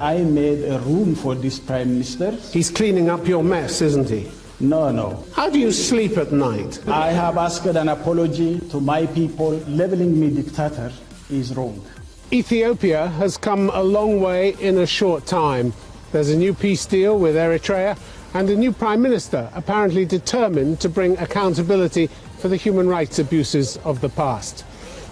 I made a room for this prime minister. He's cleaning up your mess, isn't he? No, no. How do you sleep at night? I have asked an apology to my people. Labeling me dictator is wrong. Ethiopia has come a long way in a short time. There's a new peace deal with Eritrea and a new prime minister apparently determined to bring accountability for the human rights abuses of the past.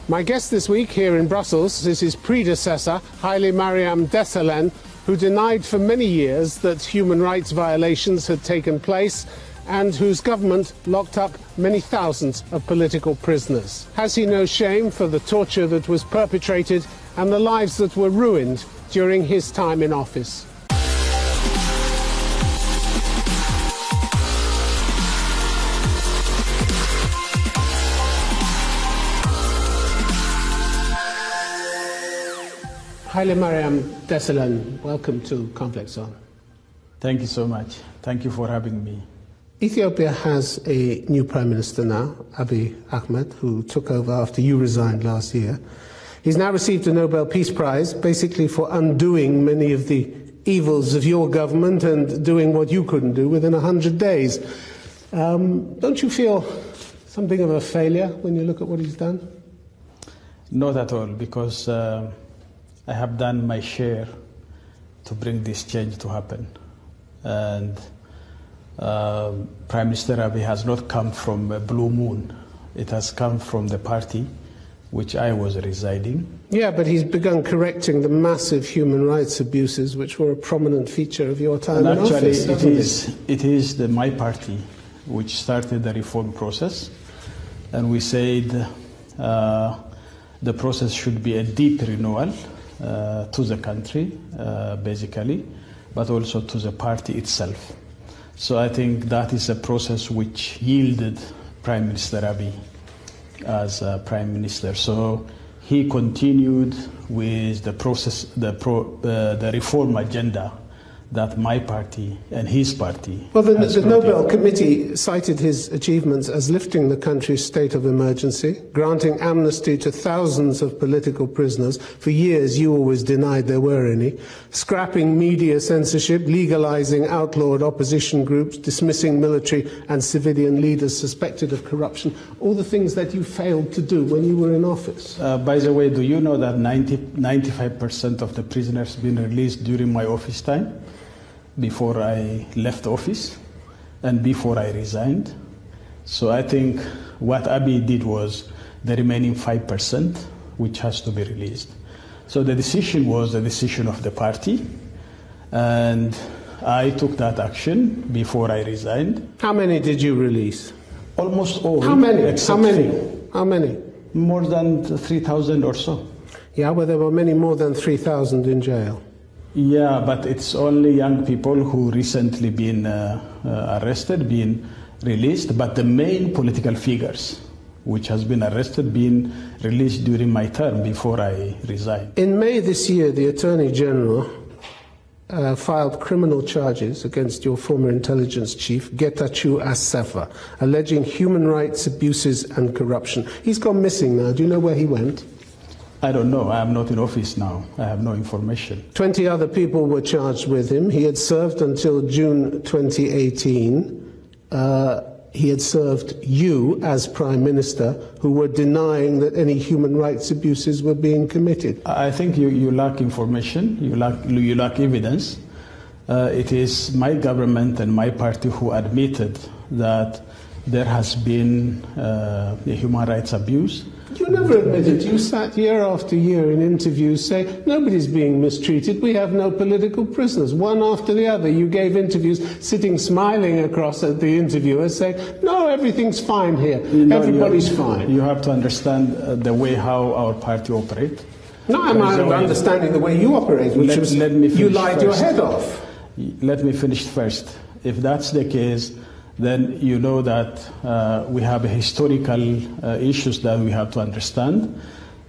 My guest this week here in Brussels is his predecessor, Hailemariam Desalegn, who denied for many years that human rights violations had taken place and whose government locked up many thousands of political prisoners. Has he no shame for the torture that was perpetrated and the lives that were ruined during his time in office? Hailemariam Desalegn, welcome to Conflict Zone. Thank you so much. Thank you for having me. Ethiopia has a new prime minister now, Abiy Ahmed, who took over after you resigned last year. He's now received a Nobel Peace Prize, basically for undoing many of the evils of your government and doing what you couldn't do within 100 days. Um, don't you feel something of a failure when you look at what he's done? Not at all, because uh, I have done my share to bring this change to happen. And uh, Prime Minister Abiy has not come from a blue moon. It has come from the party which I was residing. Yeah, but he's begun correcting the massive human rights abuses which were a prominent feature of your time and in actually, office. it hasn't is, it is the, my party which started the reform process. And we said uh, the process should be a deep renewal to the country, uh, basically, but also to the party itself. So I think that is a process which yielded Prime Minister Abiy as uh, Prime Minister. So he continued with the process, the, pro, uh, the reform agenda that my party and his party. Well, the, the. Nobel Committee cited his achievements as lifting the country's state of emergency, granting amnesty to thousands of political prisoners. For years, you always denied there were any, scrapping media censorship, legalizing outlawed opposition groups, dismissing military and civilian leaders suspected of corruption. All the things that you failed to do when you were in office. Uh, by the way, do you know that 90, 95% of the prisoners been released during my office time? Before I left office and before I resigned. So I think what Abiy did was the remaining 5%, which has to be released. So the decision was the decision of the party, and I took that action before I resigned. How many did you release? Almost all. How many? How many? few. How many? More than 3,000 or so. Yeah, well, there were many more than 3,000 in jail. Yeah, but it's only young people who recently been uh, uh, arrested, been released. But the main political figures, which has been arrested, been released during my term before I resigned. In May this year, the Attorney General uh, filed criminal charges against your former intelligence chief, Getachew Assefa, alleging human rights abuses and corruption. He's gone missing now. Do you know where he went? I don't know. I am not in office now. I have no information. 20 other people were charged with him. He had served until June 2018. Uh, he had served you as Prime Minister, who were denying that any human rights abuses were being committed. I think you, you lack information, you lack, you lack evidence. Uh, it is my government and my party who admitted that there has been uh, a human rights abuse. You never admitted. You sat year after year in interviews saying nobody's being mistreated. We have no political prisoners. One after the other, you gave interviews sitting smiling across at the interviewer saying, no, everything's fine here. You know, Everybody's you, fine. You have to understand uh, the way how our party operates. no, I'm understanding the way you operate, which Let- was let me you lied your head off. Let me finish first. If that's the case, then you know that uh, we have historical uh, issues that we have to understand.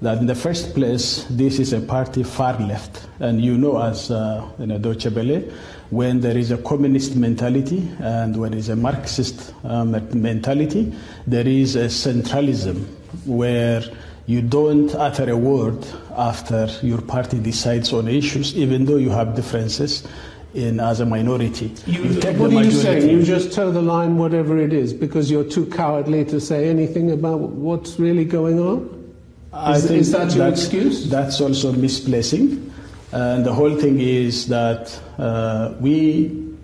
That in the first place, this is a party far left, and you know, as uh, in a Deutsche Welle, when there is a communist mentality and when there is a Marxist um, mentality, there is a centralism where you don't utter a word after your party decides on issues, even though you have differences in as a minority. You, what are you saying? You just toe the line, whatever it is, because you're too cowardly to say anything about what's really going on? I is, think is that your that's, excuse? That's also misplacing. And the whole thing is that uh, we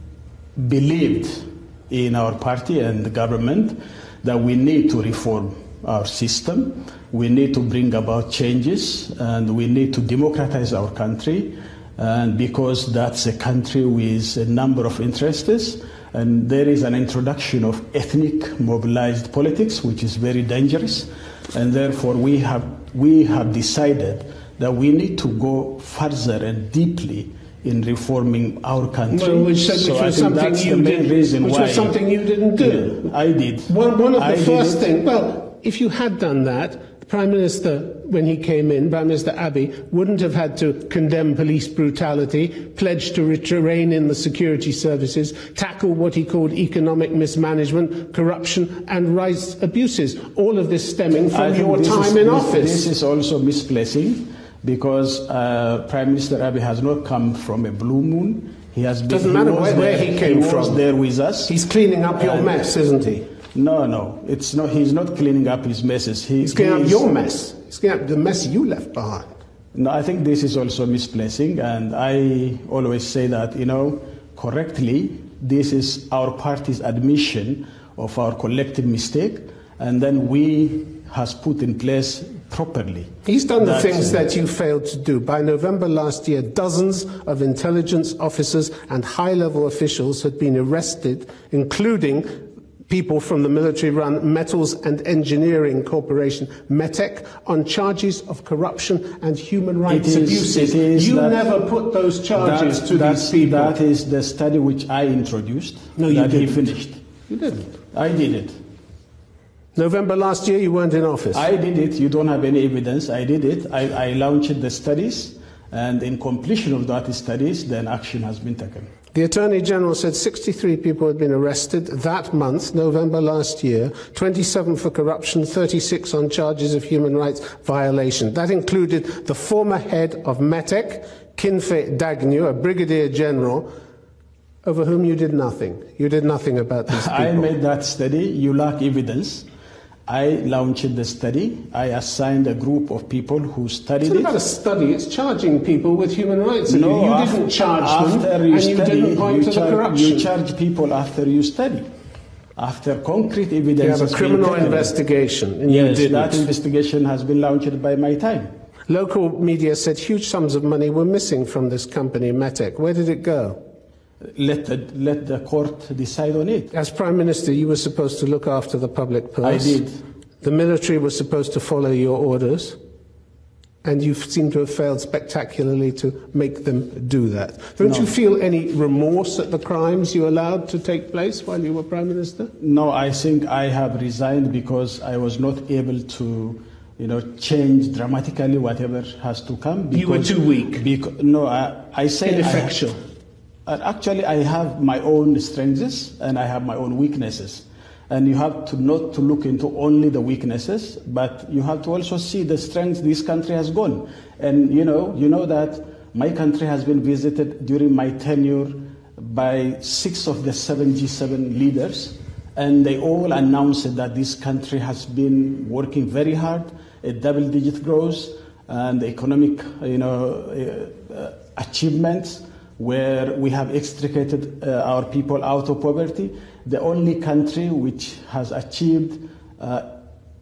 believed in our party and the government that we need to reform our system, we need to bring about changes, and we need to democratize our country. And because that's a country with a number of interests, and there is an introduction of ethnic mobilized politics, which is very dangerous, and therefore we have we have decided that we need to go further and deeply in reforming our country. Well, which, so which I was think something that's you the main did, reason which why was something you didn't do. Yeah, I did. One, one of the I did first things, well, if you had done that, the Prime Minister, when he came in, Prime Minister Abiy, wouldn't have had to condemn police brutality, pledge to rein in the security services, tackle what he called economic mismanagement, corruption, and rights abuses. All of this stemming from your time is- in this- office. This is also misplacing because uh, Prime Minister Abiy has not come from a blue moon. He has been. Doesn't matter where- he came was from. there with us. He's cleaning up your mess, isn't he? No, no, it's not. He's not cleaning up his messes. He, He's cleaning up your mess. He's cleaning up the mess you left behind. No, I think this is also misplacing, and I always say that, you know, correctly, this is our party's admission of our collective mistake, and then we has put in place properly. He's done the things that you failed to do. By November last year, dozens of intelligence officers and high level officials had been arrested, including people from the military run Metals and Engineering Corporation, METEC, on charges of corruption and human rights abuses. it is you never put those charges That- to these people. That is the study which I introduced. No, you didn't. finished. you didn't. I did it. November last year, you weren't in office. I did it. You don't have any evidence. I did it. I, I launched the studies, and in completion of that studies, then action has been taken. The Attorney General said 63 people had been arrested that month, November last year, 27 for corruption, 36 on charges of human rights violation. That included the former head of METEC, Kinfe Dagnew, a brigadier general, over whom you did nothing. You did nothing about these people. I made that study. You lack evidence. I launched the study. I assigned a group of people who studied it's not it. about a study, it's charging people with human rights. No, you af- didn't charge after them, you and you study, didn't point you to the corruption. You charge people after you study. After concrete evidence. You have a criminal investigation, and you Yes, that investigation has been launched by my time. Local media said huge sums of money were missing from this company, Metec. Where did it go? Let the, let the court decide on it. As Prime Minister, you were supposed to look after the public purse. I did. The military was supposed to follow your orders, and you seem to have failed spectacularly to make them do that. Don't No. you feel any remorse at the crimes you allowed to take place while you were Prime Minister? No, I think I have resigned because I was not able to, you know, change dramatically whatever has to come. You were too weak. Beca- no, I, I say Ineffectual. I, uh, actually, I have my own strengths and I have my own weaknesses. And you have to not to look into only the weaknesses, but you have to also see the strengths this country has gone. And you know, you know that my country has been visited during my tenure by six of the seven G7 leaders, and they all announced that this country has been working very hard, a double-digit growth, and economic, you know, uh, achievements where we have extricated uh, our people out of poverty. The only country which has achieved uh,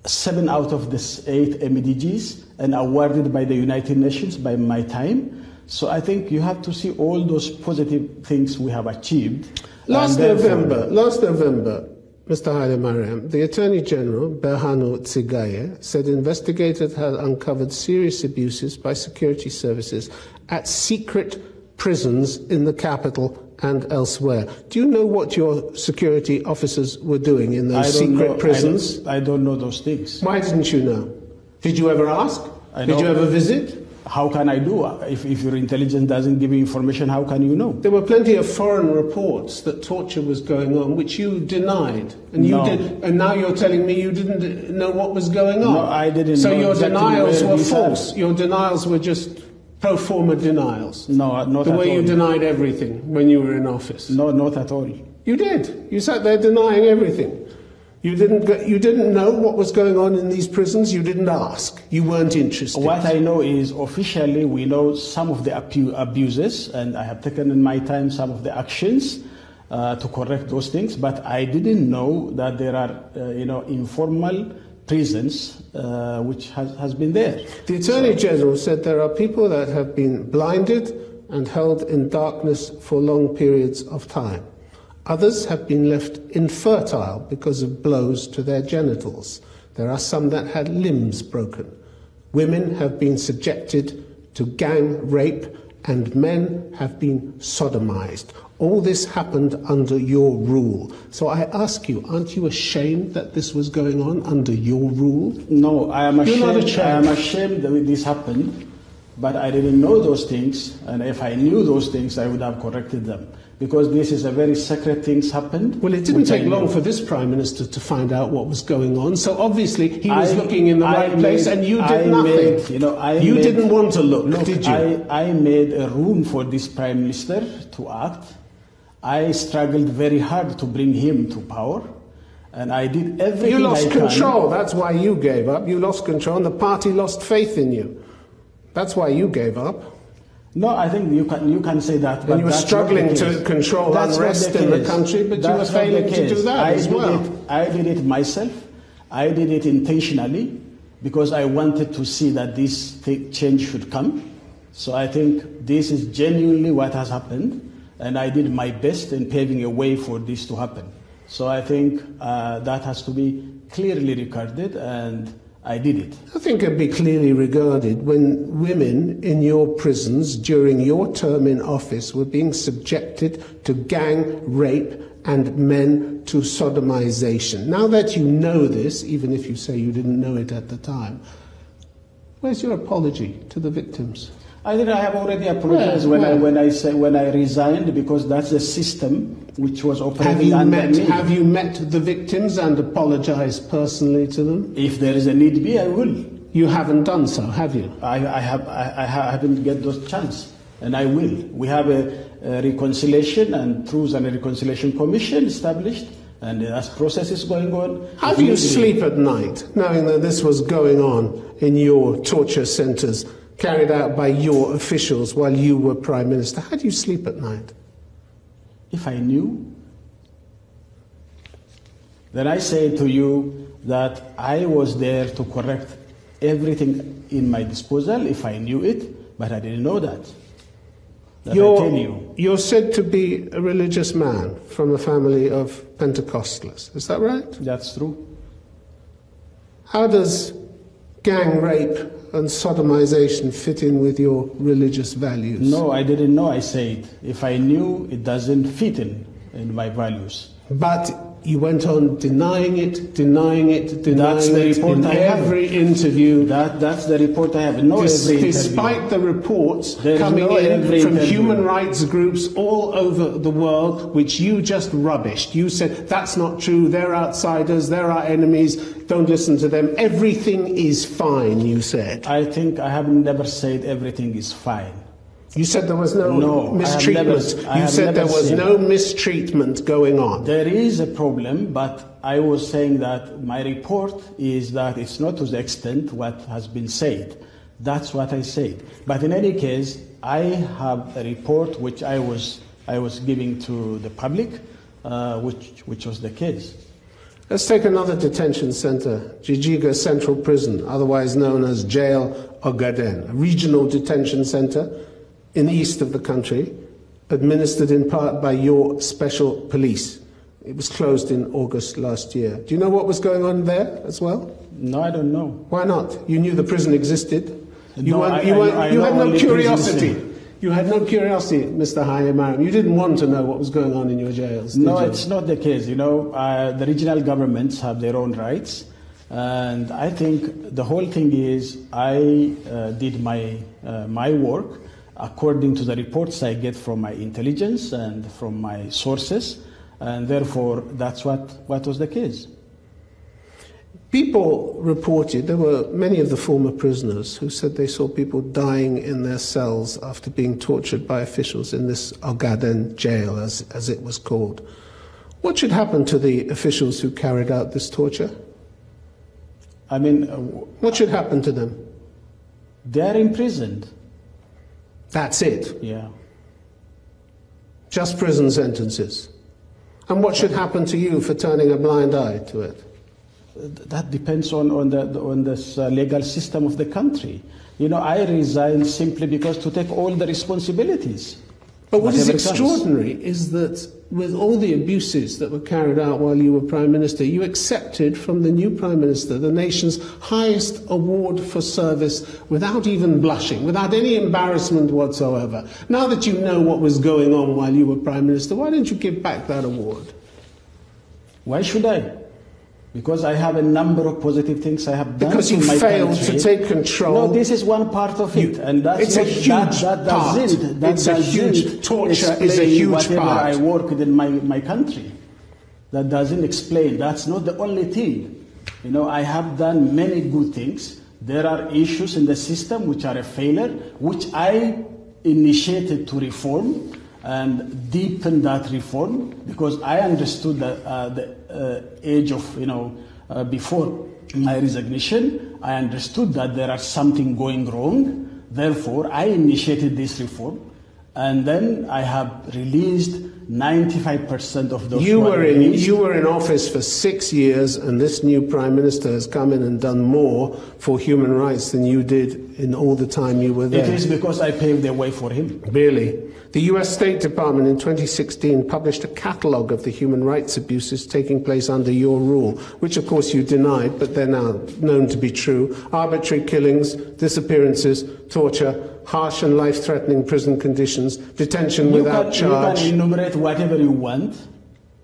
seven out of the eight MDGs and awarded by the United Nations by my time. So I think you have to see all those positive things we have achieved. Last November, last November, Mr. Hailemariam, the Attorney General, Berhanu Tsigaye, said investigators had uncovered serious abuses by security services at secret prisons in the capital and elsewhere. Do you know what your security officers were doing in those secret know- I prisons? don't- I don't know those things. Why didn't you know? Did you ever ask? I Did you ever visit? how can I do? If, if your intelligence doesn't give you information, how can you know? There were plenty of foreign reports that torture was going on, which you denied, and you No. did, and now you're telling me you didn't know what was going on. No, I didn't So your exactly denials were are. false. Your denials were just pro forma denials. No, not the way you denied everything when you were in office. no, not at all. You did. You sat there denying everything. You didn't, go, you didn't know what was going on in these prisons. You didn't ask. You weren't interested. What I know is officially we know some of the abu- abuses, and I have taken in my time some of the actions uh, to correct those things. But I didn't know that there are, uh, you know, informal prisons uh, which has, has been there. The Attorney General said there are people that have been blinded and held in darkness for long periods of time. Others have been left infertile because of blows to their genitals. There are some that had limbs broken. Women have been subjected to gang rape, and men have been sodomized. All this happened under your rule. So I ask you, aren't you ashamed that this was going on under your rule? No, I am You're ashamed. I am ashamed that this happened, but I didn't know those things. And if I knew those things, I would have corrected them because this is a very secret things happened. Well, it didn't take long for this Prime Minister to find out what was going on. So obviously he was I- looking in the I right place and you I did nothing. made, you know, I you made- didn't want to look, Look, did you? I, I made a room for this prime minister to act. I struggled very hard to bring him to power, and I did everything you lost I can. control. That's why you gave up. You lost control and the party lost faith in you. That's why you gave up. No, I think you can you can say that. But you were struggling to control That's unrest in the country, but you were failing to do that I as well. It, I did it myself. I did it intentionally because I wanted to see that this thi- change should come. So I think this is genuinely what has happened, and I did my best in paving a way for this to happen. So I think uh, that has to be clearly recorded, and I did it. I think it'd be clearly regarded when women in your prisons during your term in office were being subjected to gang rape and men to sodomization. Now that you know this, even if you say you didn't know it at the time, where's your apology to the victims? I think I have already apologized Where? when I when I say when I resigned because that's the system which was operating Have you, under met, me. have you met the victims and apologized personally to them? If there is a need be, I will. You haven't done so, have you? I, I have I, I ha- haven't get those chance, and I will. We have a, a reconciliation and truth and reconciliation commission established, and as process is going on. How do you sleep at night knowing that this was going on in your torture centres carried out by your officials while you were Prime Minister? How do you sleep at night? If I knew, then I say to you that I was there to correct everything in my disposal if I knew it, but I didn't know that. That You're, you. you're said to be a religious man from a family of Pentecostals. Is that right? That's true. How does gang rape and sodomization fit in with your religious values? No, I didn't know. I said if I knew, it doesn't fit in in my values. But you went on denying it, denying it, denying That's the it report in I have. every interview. That that's the report I have. No, Des- despite the reports There's coming no in from interview. human rights groups all over the world, which you just rubbished. You said, that's not true, they're outsiders, they're our enemies, don't listen to them. Everything is fine, you said. I think I have never said everything is fine. You said there was no, No, mistreatment. never- you said there was no mistreatment going on. There is a problem, but I was saying that my report is that it's not to the extent what has been said. That's what I said. But in any case, I have a report which I was I was giving to the public, uh, which which was the case. Let's take another detention center, Jijiga Central Prison, otherwise known as Jail Ogaden, a regional detention center in the east of the country, administered in part by your special police. It was closed in August last year. Do you know what was going on there as well? No, I don't know. Why not? You knew the prison existed. You, No, weren't- I- you, I- weren't- I you had no curiosity. You had no curiosity, Mr. Hailemariam. You didn't want to know what was going on in your jails. No, you? it's not the case. You know, uh, the regional governments have their own rights, And I think the whole thing is I uh, did my, uh, my work according to the reports I get from my intelligence and from my sources, and therefore that's what, what was the case. People reported, there were many of the former prisoners who said they saw people dying in their cells after being tortured by officials in this Ogaden jail, as, as it was called. What should happen to the officials who carried out this torture? I mean, uh, What should happen to them? they are imprisoned. That's it. Yeah. Just prison sentences. And what should happen to you for turning a blind eye to it? That depends on, on, the, on this uh, legal system of the country. You know, I resigned simply because to take all the responsibilities. But what is Whatever comes. extraordinary is that with all the abuses that were carried out while you were Prime Minister, you accepted from the new Prime Minister the nation's highest award for service without even blushing, without any embarrassment whatsoever. Now that you know what was going on while you were Prime Minister, why didn't you give back that award? Why should I? Because I have a number of positive things I have done Because you my failed country. to take control. No, this is one part of it, You- and that's it's a huge that, that part. doesn't. That It's a doesn't huge- torture is a huge whatever part. I worked in my, my country. That doesn't explain. That's not the only thing. You know, I have done many good things. There are issues in the system which are a failure, which I initiated to reform and deepen that reform because I understood that uh, the uh, age of, you know, uh, before my resignation, I understood that there are something going wrong. Therefore, I initiated this reform, and then I have released 95% of those. You were, in, you were in office for six years, and this new Prime Minister has come in and done more for human rights than you did in all the time you were there. It is because I paved the way for him. Really? The US State Department in 2016 published a catalogue of the human rights abuses taking place under your rule, which of course you denied, but they're now known to be true. Arbitrary killings, disappearances, torture, harsh and life threatening prison conditions, detention You without can, charge. you can enumerate whatever you want,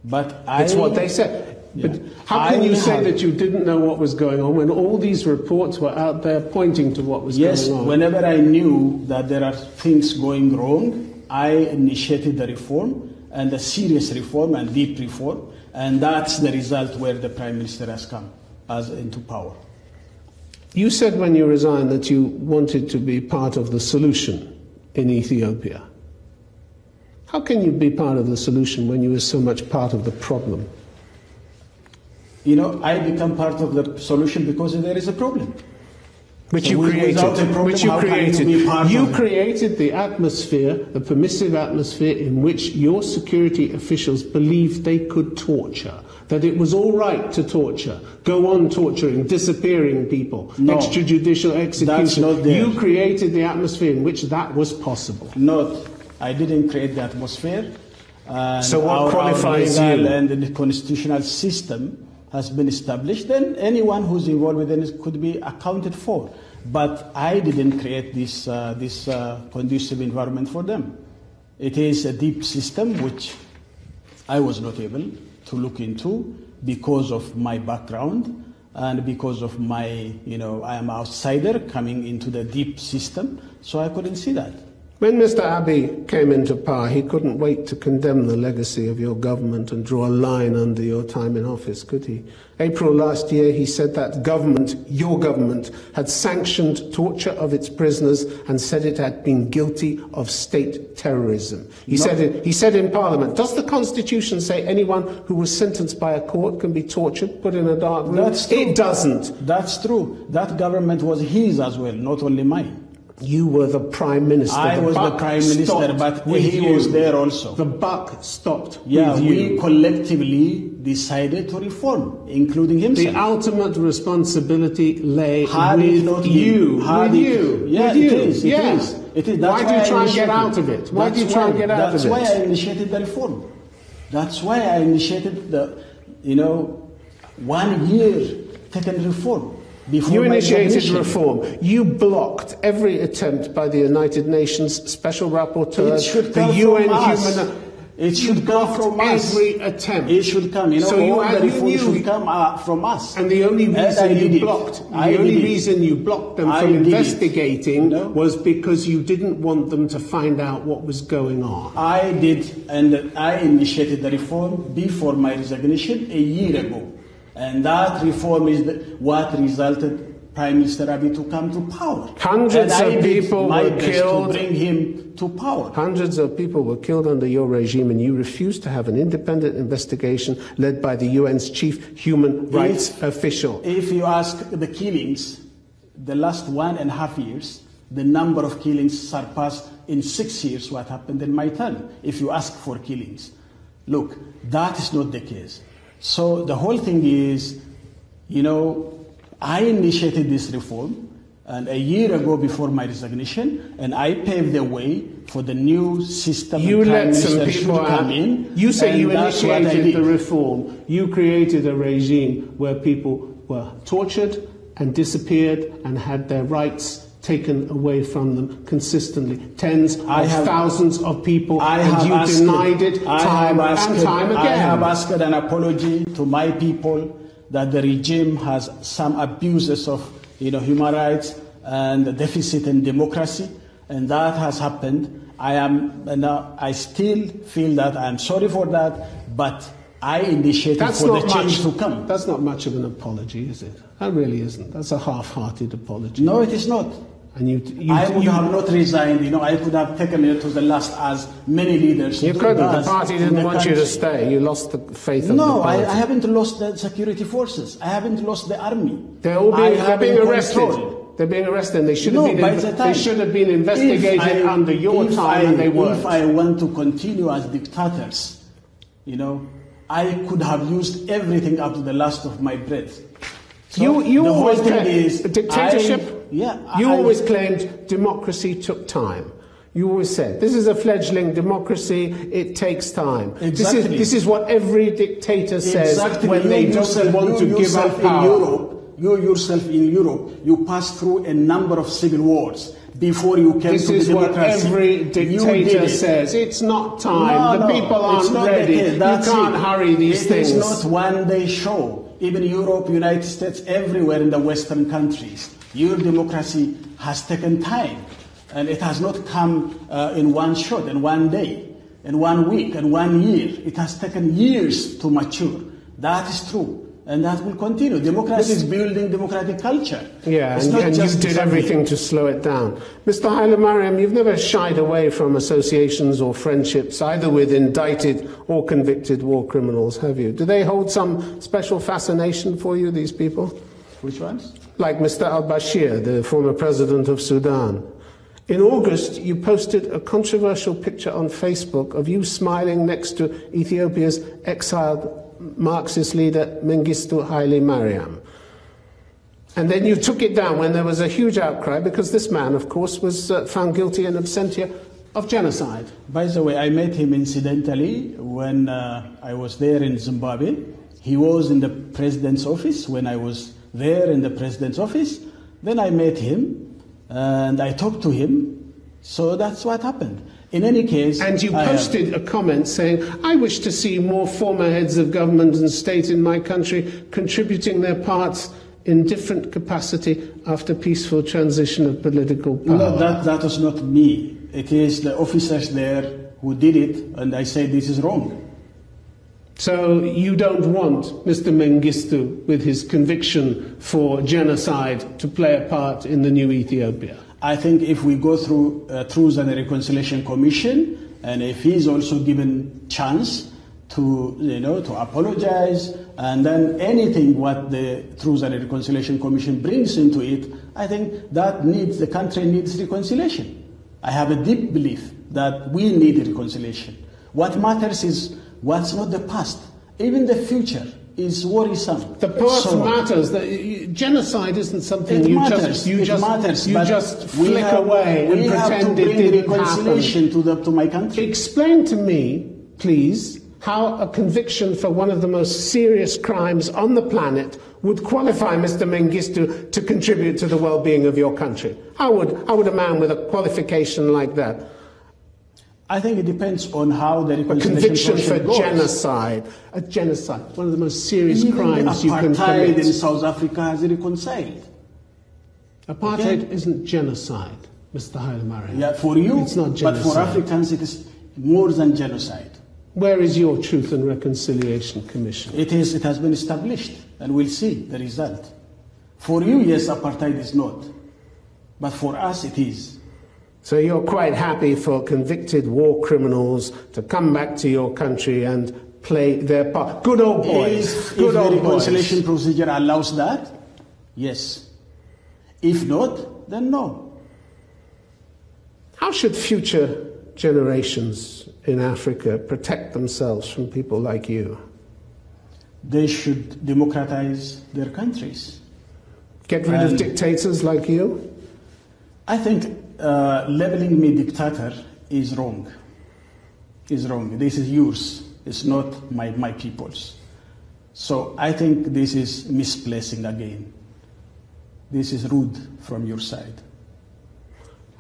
but I. It's what they said. Yeah. But how can I you say that you didn't know what was going on when all these reports were out there pointing to what was Yes, going on? Yes, whenever I knew that there are things going wrong, I initiated the reform and a serious reform and deep reform, and that's the result where the Prime Minister has come as into power. You said when you resigned that you wanted to be part of the solution in Ethiopia. How can you be part of the solution when you were so much part of the problem? You know, I become part of the solution because there is a problem. Which So you created. a problem, which you can you created. you created the atmosphere, the permissive atmosphere in which your security officials believed they could torture. That it was all right to torture, go on torturing, disappearing people, No. extrajudicial execution. You created the atmosphere in which that was possible. Not, I didn't create the atmosphere. And So what our, qualifies our legal you? and the constitutional system has been established. Then anyone who's involved within it could be accounted for. But I didn't create this uh, this uh, conducive environment for them. It is a deep system which I was not able to look into because of my background and because of my, you know, I am outsider coming into the deep system, so I couldn't see that. When Mr. Abiy came into power, he couldn't wait to condemn the legacy of your government and draw a line under your time in office, could he? April last year, he said that government, your government, had sanctioned torture of its prisoners and said it had been guilty of state terrorism. He, said, it, he said in Parliament, does the Constitution say anyone who was sentenced by a court can be tortured, put in a dark room? That's true. It doesn't. That's true. That government was his as well, not only mine. You were the Prime Minister. I was the Prime Minister, stopped but he you. was there also. The buck stopped Yeah, we collectively decided to reform, including himself. The ultimate responsibility lay Had with not you. had with it- you. Yeah, with it you. is, it yeah. is, it is. That's why do you try and get out of it? Why do you try and get out of it? That's why? I initiated the reform. That's why I initiated the, you know, one year taken reform. Before You initiated reform. You blocked every attempt by the United Nations Special Rapporteur, the UN. Human. It should you come from us. every attempt. It should come. You know, So all had- the you reform should come uh, from us. And the only reason you it. blocked, the I only did it. reason you blocked them I from investigating No. was because you didn't want them to find out what was going on. I did, and I initiated the reform before my resignation a year ago. And that reform is the, what resulted Prime Minister Abiy to come to power. Hundreds of people were killed. to bring him to power. Hundreds of people were killed under your regime, and you refused to have an independent investigation led by the UN's chief human rights If- official. If you ask the killings, the last one and a half years, the number of killings surpassed in six years what happened in my term. If you ask for killings, look, that is not the case. So the whole thing is, you know, I initiated this reform. And a year ago, before my resignation, and I paved the way for the new system. You let some people come in. You say you that's what I initiated the reform. You created a regime where people were tortured and disappeared and had their rights taken away from them consistently. Tens I of have- thousands of people, I and have you asked, denied it I time asked, and time again. I have asked an apology to my people that the regime has some abuses of you know, human rights and a deficit in democracy, and that has happened. I am, and I still feel that I'm sorry for that, but I initiated That's for the change much. to come. That's not much of an apology, is it? That really isn't. That's a half-hearted apology. No, it is not. And you, you, I would you, have not resigned. You know, I could have taken it to the last, as many leaders. you couldn't. The party didn't the want you to stay. You lost the faith of the No, I. I haven't lost the security forces. I haven't lost the army. They're all being, they're being arrested. control. They're being arrested. And they should No, have by been. the They should have been investigated I- under your time, I, and they weren't. If I want to continue as dictators, you know, I could have used everything up to the last of my breath. So you you always claimed is dictatorship. I- yeah, You I- always claimed democracy took time. You always said this is a fledgling democracy. It takes time. This is Exactly. this is what every dictator says exactly. when you they yourself, don't want to give up in power. Europe, you yourself in Europe, you passed through a number of civil wars before you came This to is the what democracy. every dictator it. says. It's not time. No, the no, people aren't ready. You can't it. hurry these It things. It's not one day show. Even Europe, United States, everywhere in the Western countries, your democracy has taken time. And it has not come uh, in one shot, in one day, in one week, in one year. It has taken years to mature. That is true. And that will continue. Democracy is building democratic culture. Yeah, It's and, and you did everything to slow it down. Mr. Hailemariam, you've never shied away from associations or friendships, either with indicted or convicted war criminals, have you? Do they hold some special fascination for you, these people? Which ones? Like Mr. al Bashir, the former president of Sudan. In August, you posted a controversial picture on Facebook of you smiling next to Ethiopia's exiled Marxist leader Mengistu Haile Mariam. And then you took it down when there was a huge outcry because this man, of course, was uh, found guilty in absentia of genocide. By the way, I met him incidentally when uh, I was there in Zimbabwe. He was in the president's office when I was there in the president's office. Then I met him and I talked to him. So that's what happened. In any case, And you posted a comment saying, I wish to see more former heads of government and state in my country contributing their parts in different capacity after peaceful transition of political power. No, that, that was not me. It is the officers there who did it, and I say this is wrong. So you don't want Mr. Mengistu, with his conviction for genocide, to play a part in the new Ethiopia? I think if we go through uh, Truth and Reconciliation Commission, and if he's also given chance to, you know, to apologize, and then anything what the Truth and Reconciliation Commission brings into it, I think that needs the country needs reconciliation. I have a deep belief that we need reconciliation. What matters is what's not the past, even the future is worrisome. The past So- matters. The, genocide isn't something you matters. just you just matters. you just flick have- away and pretend it didn't happen. reconciliation to the to my country. Explain to me, please, how a conviction for one of the most serious crimes on the planet would qualify Mr. Mengistu to contribute to the well-being of your country. How would how would a man with a qualification like that? I think it depends on how the A reconciliation conviction for goes. genocide. A genocide, one of the most serious Even crimes you can apartheid in. South Africa has reconciled. Apartheid Okay. isn't genocide, Mr. Hailemariam. Yeah, for you, It's not genocide. but for Africans it is more than genocide. Where is your Truth and Reconciliation Commission? It is. It has been established, and we'll see the result. For you, yes, apartheid is not, but for us, it is. So you're quite happy for convicted war criminals to come back to your country and play their part. Good old boys. If, Good if the old reconciliation boys. procedure allows that, yes. If not, then no. How should future generations in Africa protect themselves from people like you? They should democratize their countries. Get rid of dictators like you? I think uh, labeling me dictator is wrong. Is wrong. This is yours. It's not my, my people's. So I think this is misplacing again. This is rude from your side.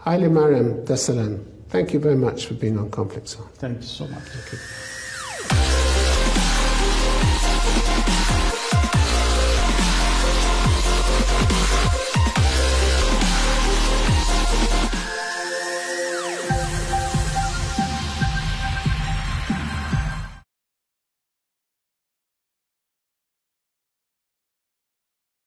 Hailemariam Desalegn, thank you very much for being on Conflict Zone. Thank you so much.